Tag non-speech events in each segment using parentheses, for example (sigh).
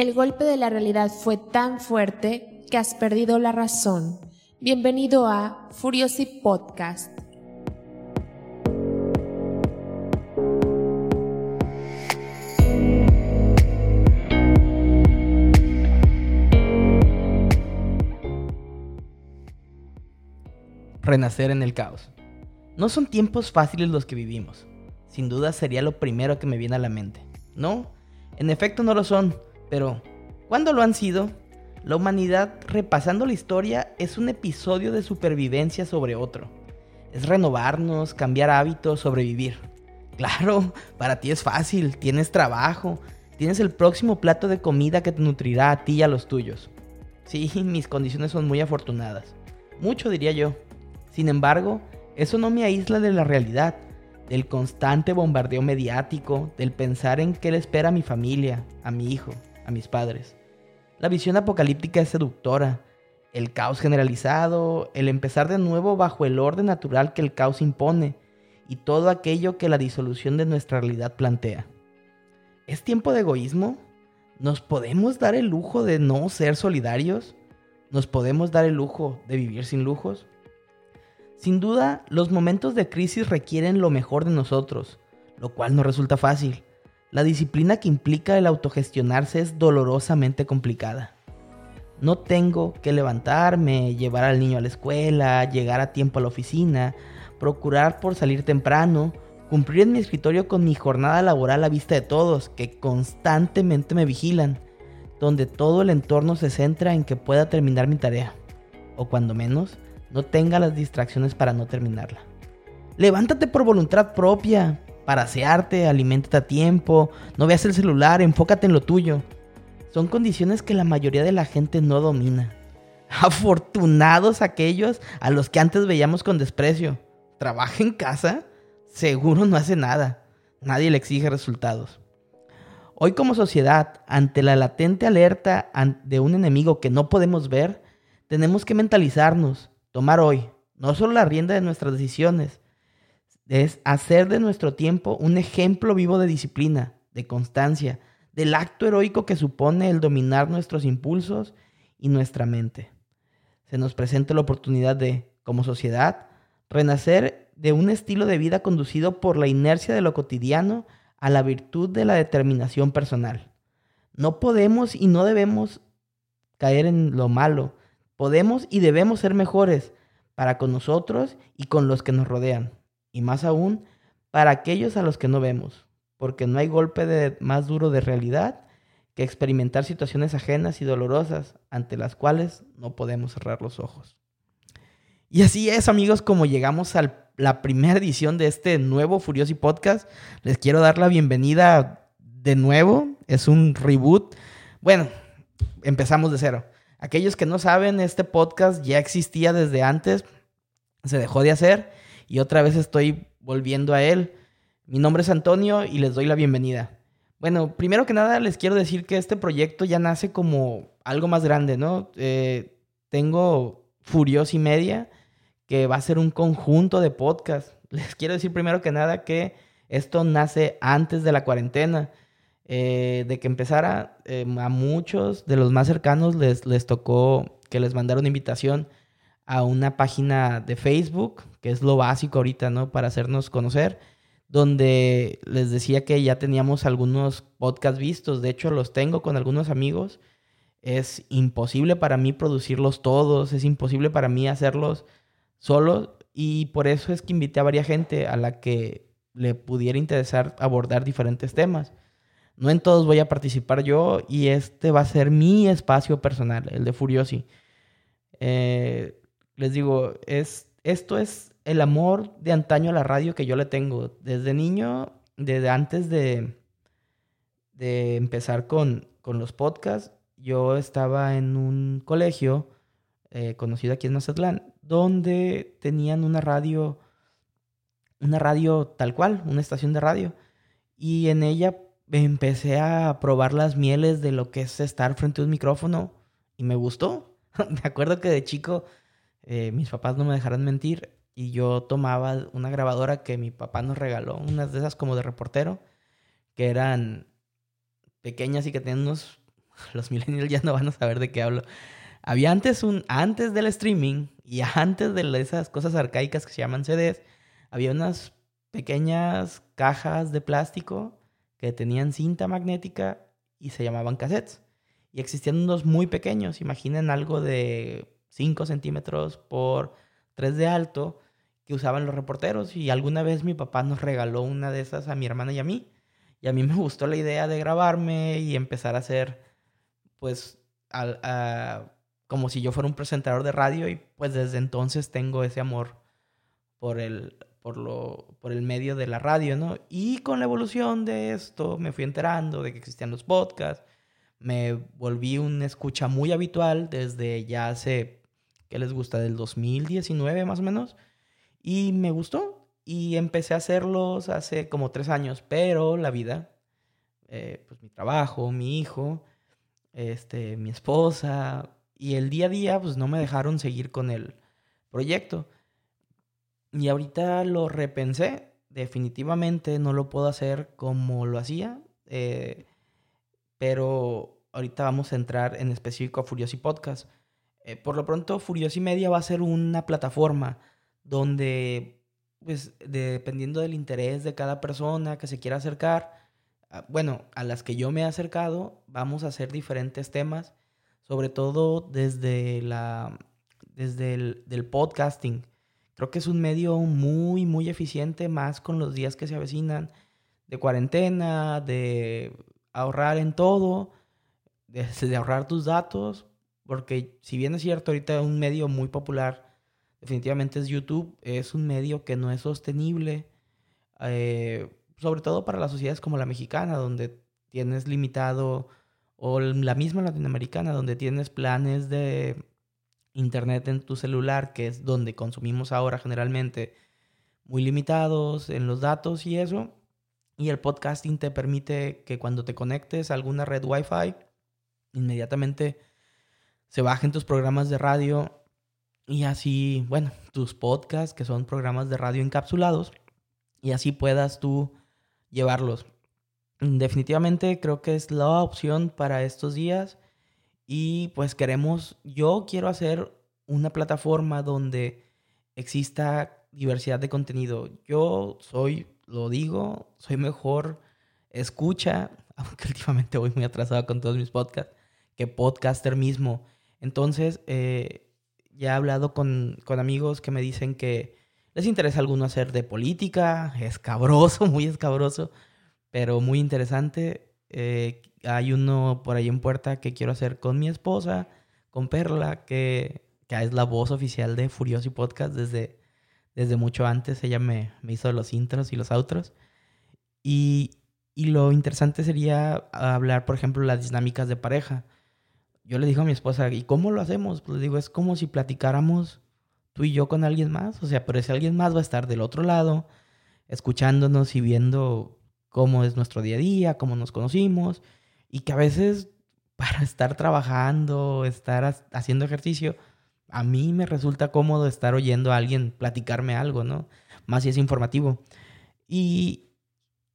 El golpe de la realidad fue tan fuerte que has perdido la razón. Bienvenido a Furiosi Podcast. Renacer en el caos. No son tiempos fáciles los que vivimos. Sin duda sería lo primero que me viene a la mente. No, en efecto no lo son pero, ¿cuándo lo han sido? La humanidad, repasando la historia, es un episodio de supervivencia sobre otro. Es renovarnos, cambiar hábitos, sobrevivir. Claro, para ti es fácil, tienes trabajo, tienes el próximo plato de comida que te nutrirá a ti y a los tuyos. Sí, mis condiciones son muy afortunadas. Mucho diría yo. Sin embargo, eso no me aísla de la realidad, del constante bombardeo mediático, del pensar en qué le espera a mi familia, a mi hijo, a mis padres. La visión apocalíptica es seductora, el caos generalizado, el empezar de nuevo bajo el orden natural que el caos impone y todo aquello que la disolución de nuestra realidad plantea. ¿Es tiempo de egoísmo? ¿Nos podemos dar el lujo de no ser solidarios? ¿Nos podemos dar el lujo de vivir sin lujos? Sin duda, los momentos de crisis requieren lo mejor de nosotros, lo cual no resulta fácil. La disciplina que implica el autogestionarse es dolorosamente complicada. No tengo que levantarme, llevar al niño a la escuela, llegar a tiempo a la oficina, procurar por salir temprano, cumplir en mi escritorio con mi jornada laboral a vista de todos, que constantemente me vigilan, donde todo el entorno se centra en que pueda terminar mi tarea, o cuando menos, no tenga las distracciones para no terminarla. Levántate por voluntad propia, para asearte, aliméntate a tiempo, no veas el celular, enfócate en lo tuyo. Son condiciones que la mayoría de la gente no domina. (laughs) Afortunados aquellos a los que antes veíamos con desprecio. ¿Trabaja en casa? Seguro no hace nada. Nadie le exige resultados. Hoy como sociedad, ante la latente alerta de un enemigo que no podemos ver, tenemos que mentalizarnos, tomar hoy, no solo la rienda de nuestras decisiones, es hacer de nuestro tiempo un ejemplo vivo de disciplina, de constancia, del acto heroico que supone el dominar nuestros impulsos y nuestra mente. Se nos presenta la oportunidad de, como sociedad, renacer de un estilo de vida conducido por la inercia de lo cotidiano a la virtud de la determinación personal. No podemos y no debemos caer en lo malo. Podemos y debemos ser mejores para con nosotros y con los que nos rodean y más aún para aquellos a los que no vemos, porque no hay golpe más duro de realidad que experimentar situaciones ajenas y dolorosas ante las cuales no podemos cerrar los ojos. Y así es, amigos, como llegamos a la primera edición de este nuevo Furiosi Podcast. Les quiero dar la bienvenida de nuevo. Es un reboot. Bueno, empezamos de cero. Aquellos que no saben, este podcast ya existía desde antes. Se dejó de hacer y otra vez estoy volviendo a él. Mi nombre es Antonio y les doy la bienvenida. Bueno, primero que nada les quiero decir que este proyecto ya nace como algo más grande, ¿no? Eh, tengo Furios y Media, que va a ser un conjunto de podcasts. (laughs) Les quiero decir primero que nada que esto nace antes de la cuarentena. Eh, de que empezara, eh, a muchos de los más cercanos les, les tocó que les mandara una invitación a una página de Facebook, que es lo básico ahorita, ¿no? Para hacernos conocer, donde les decía que ya teníamos algunos podcasts vistos, de hecho los tengo con algunos amigos. Es imposible para mí producirlos todos, es imposible para mí hacerlos solo y por eso es que invité a varias gente a la que le pudiera interesar abordar diferentes temas. No en todos voy a participar yo y este va a ser mi espacio personal, el de Furiosi. Eh, les digo, es, esto es el amor de antaño a la radio que yo le tengo. Desde niño, desde antes de, de empezar con, los podcasts, yo estaba en un colegio eh, conocido aquí en Mazatlán, donde tenían una radio, una radio tal cual, una estación de radio. Y en ella empecé a probar las mieles de lo que es estar frente a un micrófono y me gustó. (laughs) me acuerdo que de chico eh, mis papás no me dejarán mentir, y yo tomaba una grabadora que mi papá nos regaló, unas de esas como de reportero, que eran pequeñas y que tenían unos (laughs) los millennials ya no van a saber de qué hablo. Había antes un, antes del streaming y antes de esas cosas arcaicas que se llaman CDs, había unas pequeñas cajas de plástico que tenían cinta magnética y se llamaban cassettes. Y existían unos muy pequeños, imaginen algo de 5 centímetros por 3 de alto que usaban los reporteros. Y alguna vez mi papá nos regaló una de esas a mi hermana y a mí. Y a mí me gustó la idea de grabarme y empezar a hacer, pues, como si yo fuera un presentador de radio. Y pues desde entonces tengo ese amor por el, por, lo, por el medio de la radio, ¿no? Y con la evolución de esto me fui enterando de que existían los podcasts. Me volví un escucha muy habitual desde ya hace, ¿qué les gusta? Del 2019 más o menos. Y me gustó. Y empecé a hacerlos hace como tres años, pero la vida, eh, pues mi trabajo, mi hijo, este, mi esposa y el día a día, pues no me dejaron seguir con el proyecto. Y ahorita lo repensé. Definitivamente no lo puedo hacer como lo hacía. Eh, pero ahorita vamos a entrar en específico a Furiosi Podcast. Eh, por lo pronto, Furiosi Media va a ser una plataforma donde, pues, dependiendo del interés de cada persona que se quiera acercar, ah, bueno, a las que yo me he acercado, vamos a hacer diferentes temas, sobre todo desde la desde el del podcasting. Creo que es un medio muy, muy eficiente, más con los días que se avecinan de cuarentena, de ahorrar en todo, de, ahorrar tus datos, porque si bien es cierto, ahorita un medio muy popular definitivamente es YouTube, es un medio que no es sostenible, eh, sobre todo para las sociedades como la mexicana, donde tienes limitado, o la misma latinoamericana, donde tienes planes de internet en tu celular, que es donde consumimos ahora generalmente, muy limitados en los datos y eso. Y el podcasting te permite que cuando te conectes a alguna red Wi-Fi, inmediatamente se bajen tus programas de radio y así, bueno, tus podcasts, que son programas de radio encapsulados, y así puedas tú llevarlos. Definitivamente creo que es la opción para estos días y pues queremos, yo quiero hacer una plataforma donde exista diversidad de contenido. Yo soy, lo digo, soy mejor escucha, (laughs) aunque últimamente voy muy atrasado con todos mis podcasts, que podcaster mismo. Entonces, eh, ya he hablado con, con, amigos que me dicen que les interesa alguno hacer de política, (laughs) escabroso, muy escabroso, pero muy interesante. Eh, hay uno por ahí en puerta que quiero hacer con mi esposa, con Perla, que, que es la voz oficial de Furioso Podcast desde, desde mucho antes. Ella me, me hizo los intros y los outros. Y, y lo interesante sería hablar, por ejemplo, las dinámicas de pareja. Yo le digo a mi esposa, ¿y cómo lo hacemos? Pues le digo, es como si platicáramos tú y yo con alguien más. O sea, pero ese alguien más va a estar del otro lado, escuchándonos y viendo cómo es nuestro día a día, cómo nos conocimos, y que a veces (laughs) para estar trabajando, estar haciendo ejercicio, a mí me resulta cómodo estar oyendo a alguien platicarme algo, ¿no? Más si es informativo. Y,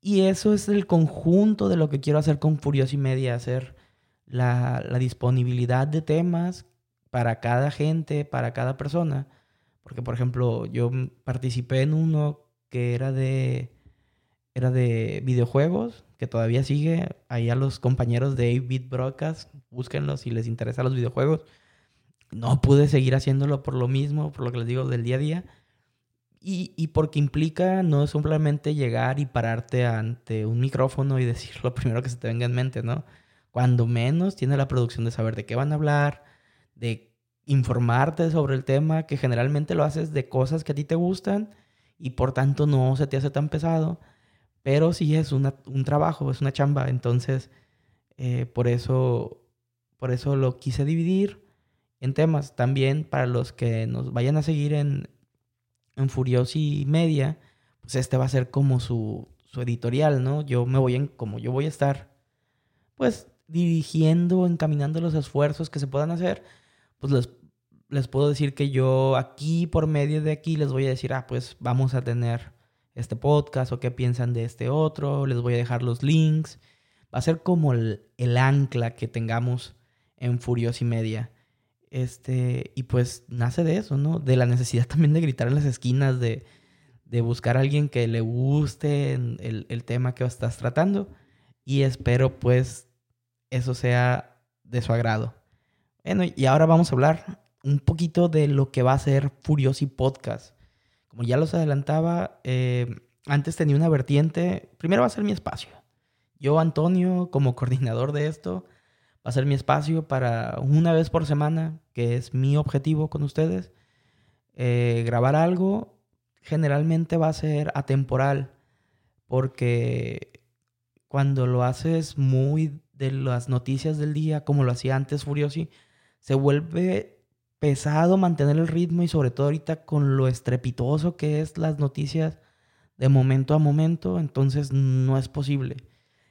y eso es el conjunto de lo que quiero hacer con Furioso y Media, hacer la, disponibilidad de temas para cada gente, para cada persona. Porque, por ejemplo, yo participé en uno que era de era de videojuegos, que todavía sigue. Ahí a los compañeros de 8-Bit Broadcast, búsquenlos si les interesan los videojuegos. No pude seguir haciéndolo por lo mismo, por lo que les digo del día a día. Y, y porque implica no simplemente llegar y pararte ante un micrófono y decir lo primero que se te venga en mente, ¿no? Cuando menos tiene la producción de saber de qué van a hablar, de informarte sobre el tema, que generalmente lo haces de cosas que a ti te gustan y por tanto no se te hace tan pesado pero sí es un trabajo, es una chamba. Entonces, eh, por, eso, por eso lo quise dividir en temas. También para los que nos vayan a seguir en, en Furiosi Media, pues este va a ser como su, su editorial, ¿no? Yo me voy en, como yo voy a estar, pues, dirigiendo, encaminando los esfuerzos que se puedan hacer, pues les, les puedo decir que yo aquí, por medio de aquí, les voy a decir, ah, pues vamos a tener este podcast o qué piensan de este otro. Les voy a dejar los links. Va a ser como el, ancla que tengamos en Furios y Media. Este, y pues nace de eso, ¿no? De la necesidad (laughs) también de gritar en las esquinas, de, de buscar a alguien que le guste el, el tema que estás tratando. Y espero pues eso sea de su agrado. Bueno, y ahora vamos a hablar un poquito de lo que va a ser Furiosi Podcast. Como ya los adelantaba, eh, antes tenía una vertiente. Primero va a ser mi espacio. Yo, Antonio, como coordinador de esto, va a ser mi espacio para una vez por semana, que es mi objetivo con ustedes, eh, grabar algo. Generalmente va a ser atemporal, porque cuando lo haces muy de las noticias del día, como lo hacía antes Furiosi, se vuelve pesado mantener el ritmo y sobre todo ahorita con lo estrepitoso que es las noticias de momento a momento, entonces no es posible.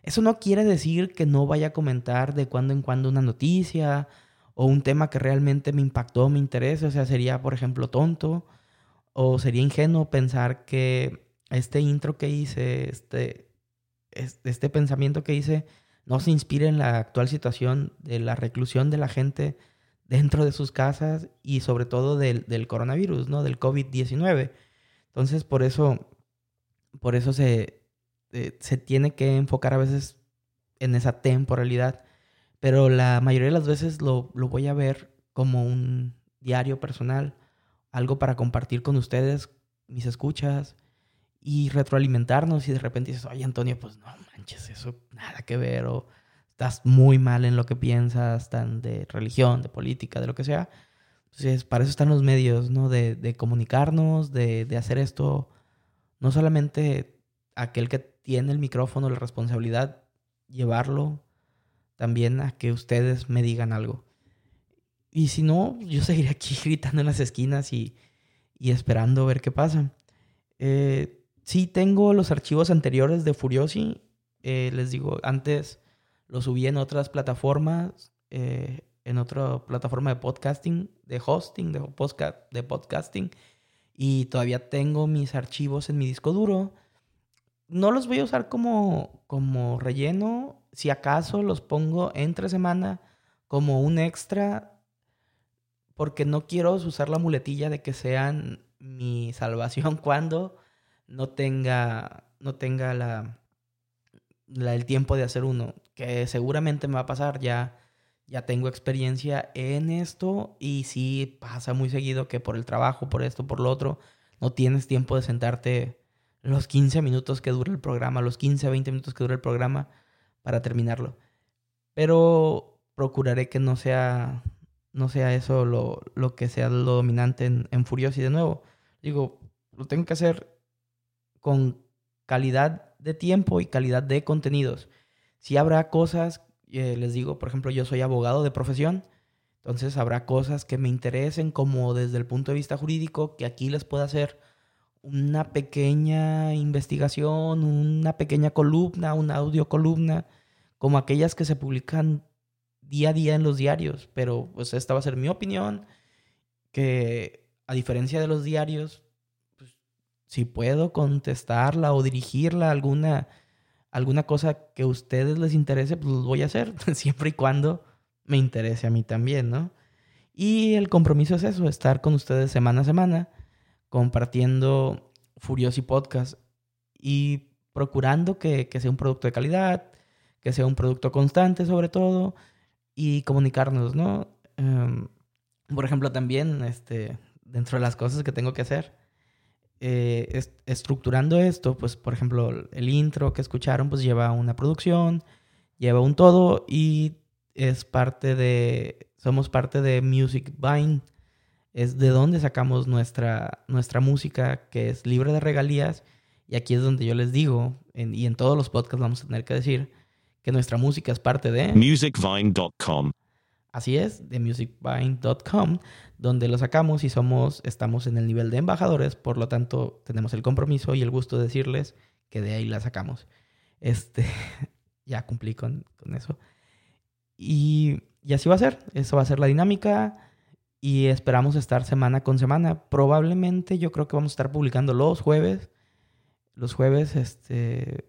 Eso no quiere decir que no vaya a comentar de cuando en cuando una noticia o un tema que realmente me impactó, me interesa, o sea, sería por ejemplo tonto o sería ingenuo pensar que este intro que hice, este, este pensamiento que hice, no se inspire en la actual situación de la reclusión de la gente dentro de sus casas y sobre todo del, del coronavirus, ¿no? Del COVID-19. Entonces, por eso, por eso se, eh, se tiene que enfocar a veces en esa temporalidad. Pero la mayoría de las veces lo, lo voy a ver como un diario personal, algo para compartir con ustedes, mis escuchas, y retroalimentarnos y de repente dices, oye Antonio, pues no manches, eso nada que ver, o estás muy mal en lo que piensas, tan de religión, de política, de lo que sea. Entonces, para eso están los medios, ¿no? De, de comunicarnos, de, de, hacer esto, no solamente aquel que tiene el micrófono, la responsabilidad, llevarlo también a que ustedes me digan algo. Y si no, yo seguiré aquí (laughs) gritando en las esquinas y, y esperando ver qué pasa. Eh, sí tengo los archivos anteriores de Furiosi. Eh, les digo, antes lo subí en otras plataformas, eh, en otra plataforma de podcasting, de hosting, de, podcast, de podcasting. Y todavía tengo mis archivos en mi disco duro. No los voy a usar como, como relleno. Si acaso los pongo entre semana como un extra. Porque no quiero usar la muletilla de que sean mi salvación (laughs) cuando no tenga, no tenga la, el tiempo de hacer uno, que seguramente me va a pasar, ya, ya tengo experiencia en esto y sí pasa muy seguido que por el trabajo, por esto, por lo otro, no tienes tiempo de sentarte los 15 minutos que dura el programa, los 15 a 20 minutos que dura el programa para terminarlo. Pero procuraré que no sea, no sea eso lo, lo que sea lo dominante en, en Furiosi de nuevo. Digo, lo tengo que hacer con calidad de tiempo y calidad de contenidos. Si habrá cosas, eh, les digo, por ejemplo, yo soy abogado de profesión, entonces habrá cosas que me interesen como desde el punto de vista jurídico, que aquí les pueda hacer una pequeña investigación, una pequeña columna, una audio columna, como aquellas que se publican día a día en los diarios. Pero pues esta va a ser mi opinión, que a diferencia de los diarios, si puedo contestarla o dirigirla a alguna, alguna cosa que a ustedes les interese, pues lo voy a hacer, (laughs) siempre y cuando me interese a mí también, ¿no? Y el compromiso es eso, estar con ustedes semana a semana, compartiendo Furiosi Podcast y procurando que, que sea un producto de calidad, que sea un producto constante sobre todo, y comunicarnos, ¿no? Um, por ejemplo, también, este, dentro de las cosas que tengo que hacer, eh, estructurando esto, pues por ejemplo el intro que escucharon pues lleva una producción, lleva un todo y es parte de, somos parte de Music Vine, es de donde sacamos nuestra, nuestra música que es libre de regalías y aquí es donde yo les digo, y en todos los podcasts vamos a tener que decir que nuestra música es parte de musicvine.com. Así es, de musicvine.com, donde lo sacamos y somos, estamos en el nivel de embajadores, por lo tanto tenemos el compromiso y el gusto de decirles que de ahí la sacamos. Este, (laughs) ya cumplí con, con eso. Y, y, así va a ser, eso va a ser la dinámica y esperamos estar semana con semana. Probablemente yo creo que vamos a estar publicando los jueves. Los jueves, este,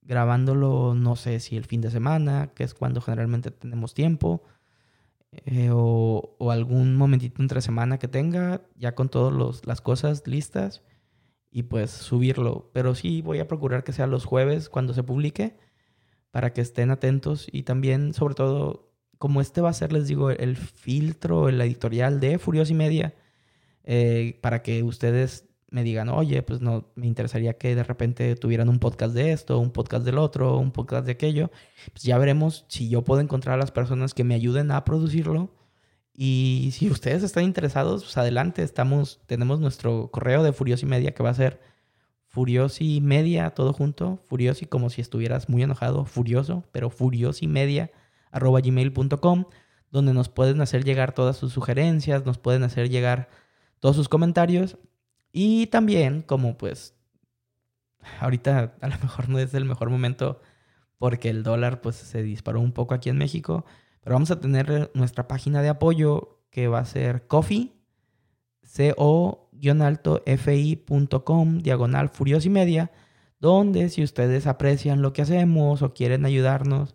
grabándolo, no sé si el fin de semana, que es cuando generalmente tenemos tiempo, eh, o, algún momentito entre semana que tenga, ya con todas las cosas listas, y pues subirlo. Pero sí voy a procurar que sea los jueves cuando se publique, para que estén atentos y también, sobre todo, como este va a ser, les digo, el filtro, el editorial de Furiosa y Media, eh, para que ustedes me digan, oye, pues no, me interesaría que de repente tuvieran un podcast de esto, un podcast del otro, un podcast de aquello. Pues ya veremos si yo puedo encontrar a las personas que me ayuden a producirlo. Y si ustedes están interesados, pues adelante, estamos, tenemos nuestro correo de Furiosi Media que va a ser Furiosi Media, todo junto, Furiosi como si estuvieras muy enojado, furioso, pero Furiosi Media arroba gmail.com, donde nos pueden hacer llegar todas sus sugerencias, nos pueden hacer llegar todos sus comentarios y también, como pues ahorita a lo mejor no es el mejor momento porque el dólar pues se disparó un poco aquí en México, pero vamos a tener nuestra página de apoyo que va a ser coffee, co-fi.com, diagonal furiosa y media, donde si ustedes aprecian lo que hacemos o quieren ayudarnos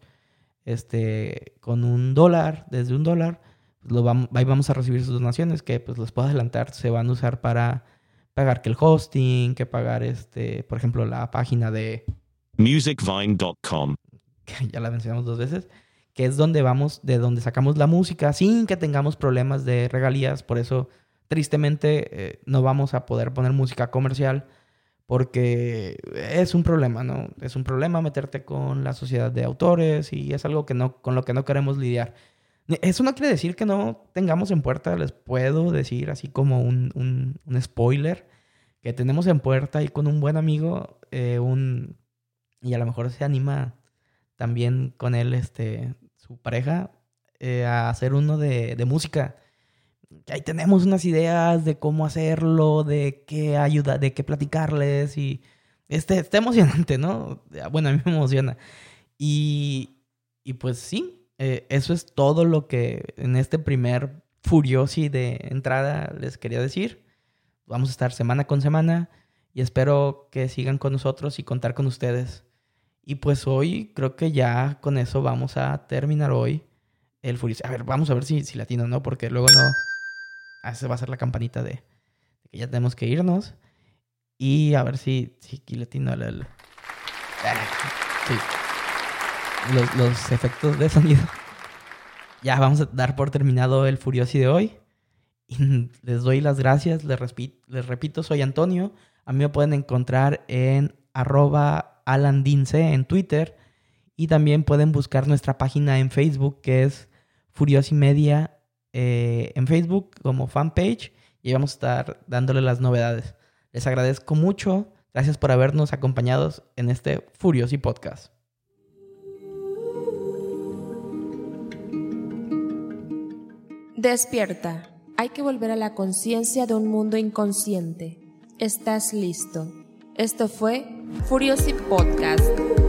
este, con un dólar, desde un dólar, pues lo vamos, ahí vamos a recibir sus donaciones que pues les puedo adelantar, se van a usar para pagar que el hosting, que pagar, este, por ejemplo, la página de musicvine.com, que (laughs) ya la mencionamos dos veces, que es donde vamos, de donde sacamos la música sin que tengamos problemas de regalías. Por eso, tristemente, eh, no vamos a poder poner música comercial porque es un problema, ¿no? Es un problema meterte con la sociedad de autores y es algo que no, con lo que no queremos lidiar. Eso no quiere decir que no tengamos en puerta, les puedo decir así como un, spoiler, que tenemos en puerta y con un buen amigo, eh, un, y a lo mejor se anima también con él, este, su pareja, eh, a hacer uno de, de música. Ahí tenemos unas ideas de cómo hacerlo, de qué ayuda, de qué platicarles y este, está emocionante, ¿no? Bueno, a mí me emociona. Y, y pues sí, eh, eso es todo lo que en este primer Furiosi de entrada les quería decir. Vamos a estar semana con semana y espero que sigan con nosotros y contar con ustedes. Y pues hoy creo que ya con eso vamos a terminar hoy el Furiosi. A ver, vamos a ver si, si latino no, porque luego no. Ah, esa va a ser la campanita de, que ya tenemos que irnos. Y a ver si, si latino. El, ah, sí los, efectos de sonido. Ya vamos a dar por terminado el Furiosi de hoy. Les doy las gracias. Les, les repito, soy Antonio. A mí me pueden encontrar en arroba alandince en Twitter. Y también pueden buscar nuestra página en Facebook, que es Furiosi Media eh, en Facebook como fanpage. Y vamos a estar dándole las novedades. Les agradezco mucho. Gracias por habernos acompañado en este Furiosi Podcast. Despierta. Hay que volver a la conciencia de un mundo inconsciente. ¿Estás listo? Esto fue Furiosi Podcast.